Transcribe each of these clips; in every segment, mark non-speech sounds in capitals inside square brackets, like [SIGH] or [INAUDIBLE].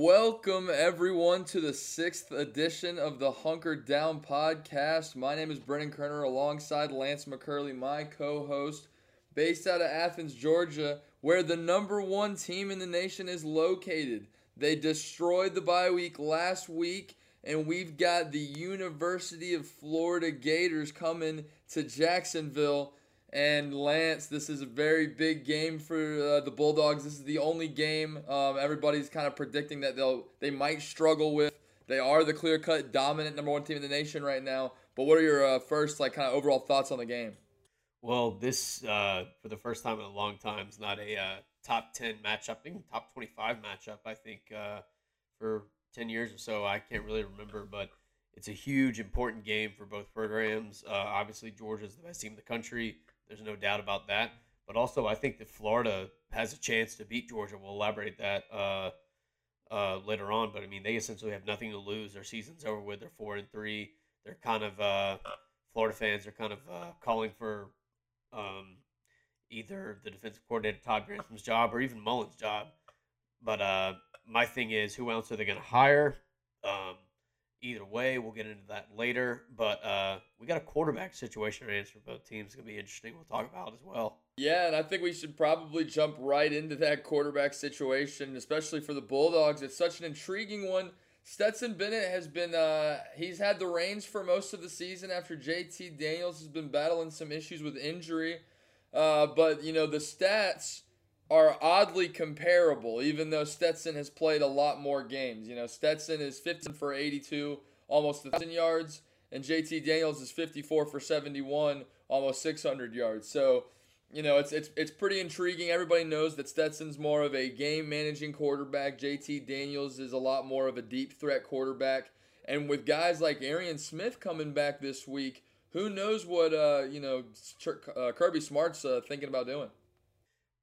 Welcome, everyone, to the sixth edition of the Hunker Down podcast. My name is Brendan Koerner alongside Lance McCurley, my co host, based out of Athens, Georgia, where the number one team in the nation is located. They destroyed the bye week last week, and we've got the University of Florida Gators coming to Jacksonville and Lance, this is a very big game for uh, the Bulldogs. This is the only game um, everybody's kind of predicting that they'll they might struggle with. They are the clear cut dominant number one team in the nation right now. But what are your uh, first like kind of overall thoughts on the game? Well, this uh, for the first time in a long time is not a uh, top ten matchup. Think top twenty five matchup. I think uh, for ten years or so, I can't really remember, but it's a huge important game for both programs. Uh, obviously, Georgia's the best team in the country. There's no doubt about that. But also, I think that Florida has a chance to beat Georgia. We'll elaborate that uh, uh, later on. But I mean, they essentially have nothing to lose. Their season's over with. They're four and three. They're kind of uh, Florida fans are kind of uh, calling for um, either the defensive coordinator Todd Grantham's job or even Mullen's job. But uh, my thing is, who else are they going to hire? Um, either way. We'll get into that later. But uh, we got a quarterback situation to answer both teams. It's going to be interesting. We'll talk about as well. Yeah, and I think we should probably jump right into that quarterback situation, especially for the Bulldogs. It's such an intriguing one. Stetson Bennett has been, uh, he's had the reins for most of the season after JT Daniels has been battling some issues with injury. Uh, but, you know, the stats are oddly comparable, even though Stetson has played a lot more games. You know, Stetson is 15 for 82, almost 1,000 yards, and JT Daniels is 54 for 71, almost 600 yards. So, you know, it's it's it's pretty intriguing. Everybody knows that Stetson's more of a game managing quarterback. JT Daniels is a lot more of a deep threat quarterback. And with guys like Arian Smith coming back this week, who knows what uh, you know uh, Kirby Smart's uh, thinking about doing?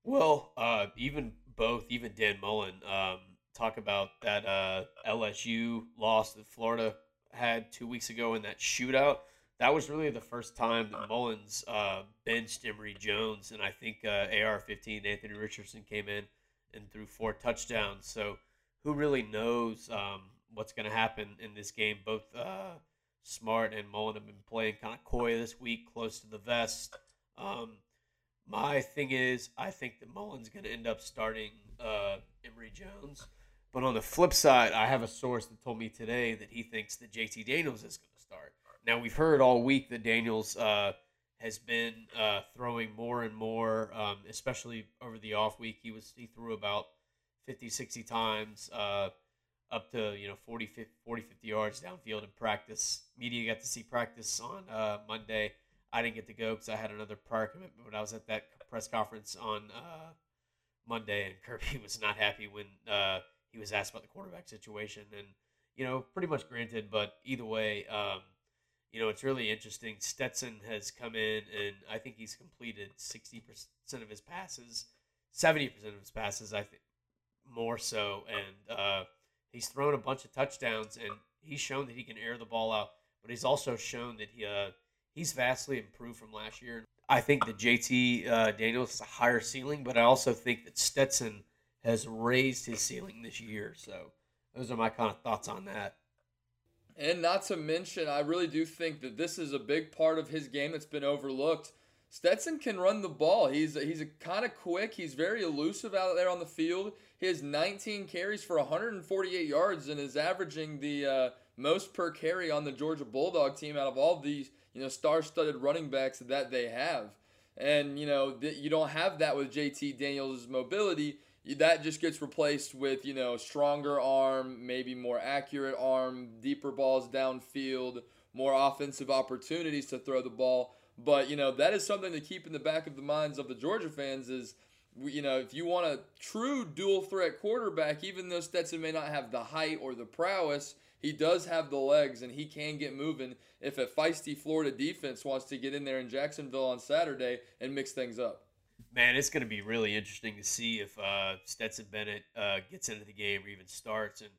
Well, uh, even both, even Dan Mullen, um, talk about that uh, LSU loss that Florida had two weeks ago in that shootout. That was really the first time that Mullens uh, benched Emory Jones, and I think uh, AR-15 Anthony Richardson came in and threw four touchdowns. So who really knows um, what's going to happen in this game? Both uh, Smart and Mullen have been playing kind of coy this week, close to the vest. Um, my thing is, I think that Mullen's going to end up starting uh, Emory Jones. But on the flip side, I have a source that told me today that he thinks that JT Daniels is going to start. Now, we've heard all week that Daniels uh, has been uh, throwing more and more, um, especially over the off week. He was he threw about 50, 60 times, uh, up to you know 40, 50, 40, 50 yards downfield in practice. Media got to see practice on uh, Monday I didn't get to go because I had another prior commitment. But I was at that press conference on uh, Monday, and Kirby [LAUGHS] was not happy when uh, he was asked about the quarterback situation. And you know, pretty much granted. But either way, um, you know, it's really interesting. Stetson has come in, and I think he's completed sixty percent of his passes, seventy percent of his passes. I think more so, and uh, he's thrown a bunch of touchdowns, and he's shown that he can air the ball out. But he's also shown that he uh, he's vastly improved from last year. I think that JT uh, Daniels is a higher ceiling, but I also think that Stetson has raised his ceiling this year. So those are my kind of thoughts on that. And not to mention, I really do think that this is a big part of his game that's been overlooked. Stetson can run the ball. He's he's kind of quick. He's very elusive out there on the field. He has 19 carries for 148 yards and is averaging the uh, most per carry on the Georgia Bulldog team out of all these you know, star-studded running backs that they have. And you know, th- you don't have that with JT Daniels' mobility. That just gets replaced with you know stronger arm, maybe more accurate arm, deeper balls downfield, more offensive opportunities to throw the ball. But you know that is something to keep in the back of the minds of the Georgia fans is you know, if you want a true dual threat quarterback, even though Stetson may not have the height or the prowess, he does have the legs and he can get moving if a feisty Florida defense wants to get in there in Jacksonville on Saturday and mix things up. Man, it's going to be really interesting to see if uh, Stetson Bennett uh, gets into the game or even starts. And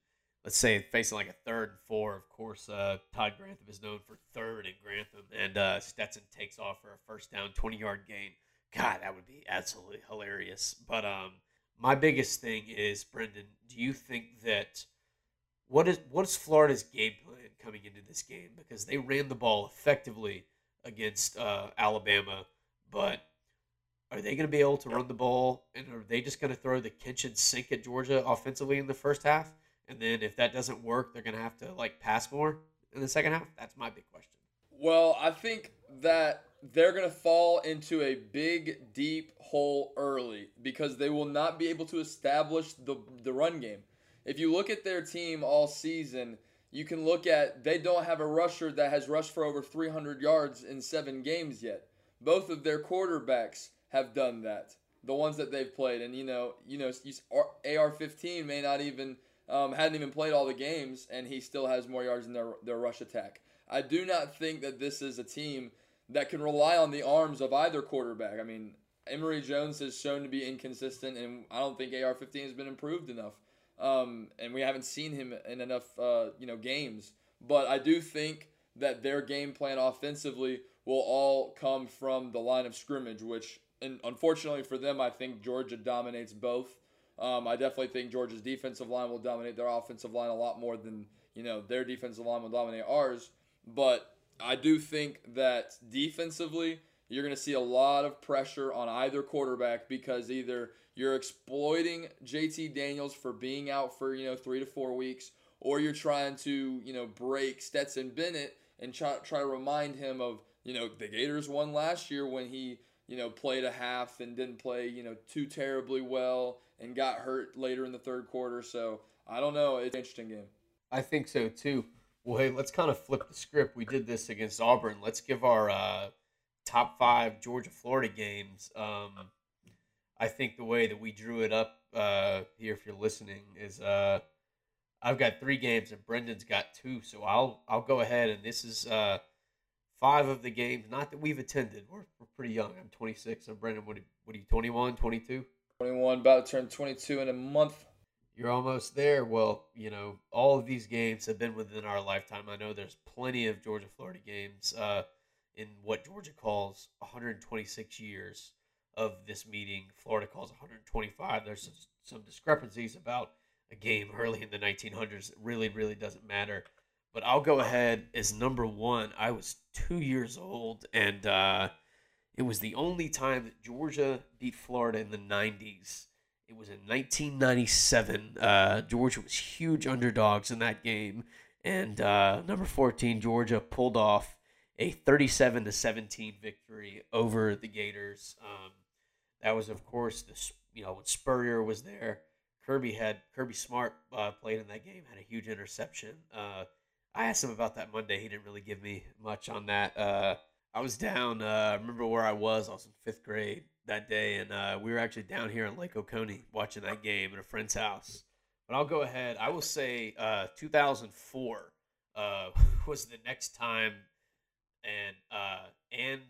let's say facing like a third and four, of course, uh, Todd Grantham is known for third in Grantham, and uh, Stetson takes off for a first down, 20 yard gain. God, that would be absolutely hilarious. But um, my biggest thing is Brendan. Do you think that what is what is Florida's game plan coming into this game? Because they ran the ball effectively against uh, Alabama, but are they going to be able to run the ball, and are they just going to throw the kitchen sink at Georgia offensively in the first half? And then if that doesn't work, they're going to have to like pass more in the second half. That's my big question. Well, I think that they're going to fall into a big, deep hole early because they will not be able to establish the, the run game. If you look at their team all season, you can look at they don't have a rusher that has rushed for over 300 yards in seven games yet. Both of their quarterbacks have done that. The ones that they've played, and you know, you know, AR-15 may not even um, hadn't even played all the games, and he still has more yards in their their rush attack. I do not think that this is a team that can rely on the arms of either quarterback. I mean, Emory Jones has shown to be inconsistent, and I don't think AR-15 has been improved enough. Um, and we haven't seen him in enough, uh, you know, games. But I do think that their game plan offensively will all come from the line of scrimmage, which, and unfortunately for them, I think Georgia dominates both. Um, I definitely think Georgia's defensive line will dominate their offensive line a lot more than you know their defensive line will dominate ours. But I do think that defensively, you're going to see a lot of pressure on either quarterback because either you're exploiting JT Daniels for being out for, you know, 3 to 4 weeks or you're trying to, you know, break Stetson Bennett and try, try to remind him of, you know, the Gators won last year when he, you know, played a half and didn't play, you know, too terribly well and got hurt later in the third quarter. So, I don't know, it's an interesting game. I think so too. Well, hey, let's kind of flip the script. We did this against Auburn. Let's give our uh, top five Georgia Florida games. Um, I think the way that we drew it up uh, here, if you're listening, is uh, I've got three games and Brendan's got two. So I'll I'll go ahead and this is uh, five of the games. Not that we've attended. We're, we're pretty young. I'm 26. And Brendan, what are, what are you? 21, 22? 21, about to turn 22 in a month you're almost there. Well, you know, all of these games have been within our lifetime. I know there's plenty of Georgia Florida games uh, in what Georgia calls 126 years of this meeting. Florida calls 125. There's some, some discrepancies about a game early in the 1900s. It really, really doesn't matter. But I'll go ahead as number one. I was two years old, and uh, it was the only time that Georgia beat Florida in the 90s it was in 1997. Uh, Georgia was huge underdogs in that game, and uh, number 14 Georgia pulled off a 37 to 17 victory over the Gators. Um, that was, of course, the you know when Spurrier was there. Kirby had Kirby Smart uh, played in that game, had a huge interception. Uh, I asked him about that Monday. He didn't really give me much on that. Uh, I was down. Uh, I remember where I was. I was in fifth grade that day, and uh, we were actually down here in Lake Oconee watching that game at a friend's house. But I'll go ahead. I will say uh, 2004 uh, [LAUGHS] was the next time, and uh, and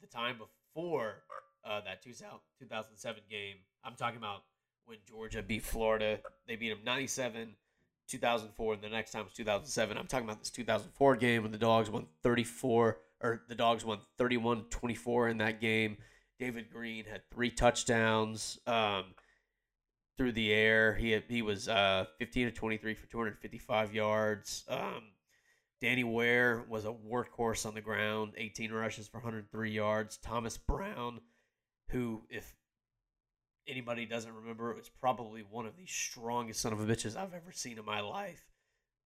the time before uh, that 2007 game. I'm talking about when Georgia beat Florida. They beat them 97. 2004 and the next time was 2007 i'm talking about this 2004 game when the dogs won 34 or the dogs won 31-24 in that game David Greene had three touchdowns um, through the air. He had, he was uh, 15 to 23 for 255 yards. Um, Danny Ware was a workhorse on the ground, 18 rushes for 103 yards. Thomas Brown, who, if anybody doesn't remember, was probably one of the strongest son of a bitches I've ever seen in my life.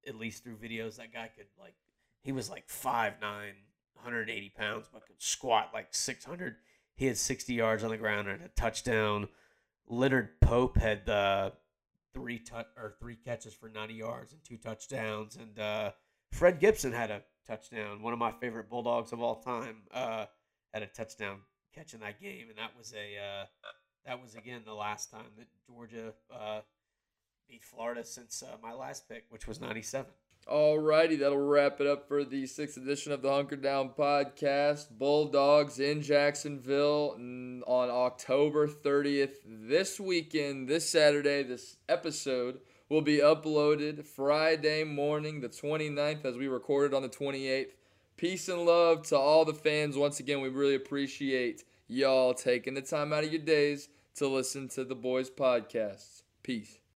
At least through videos, that guy could like, he was like 5'9", 180 pounds, but could squat like 600 he had 60 yards on the ground and a touchdown. Leonard Pope had uh, three tu- or three catches for 90 yards and two touchdowns, and uh, Fred Gibson had a touchdown. One of my favorite Bulldogs of all time uh, had a touchdown catch in that game, and that was a uh, that was again the last time that Georgia uh, beat Florida since uh, my last pick, which was 97. Alrighty, that'll wrap it up for the sixth edition of the Hunker Down podcast. Bulldogs in Jacksonville on October 30th. This weekend, this Saturday, this episode will be uploaded Friday morning, the 29th, as we recorded on the 28th. Peace and love to all the fans. Once again, we really appreciate y'all taking the time out of your days to listen to the boys' podcasts. Peace.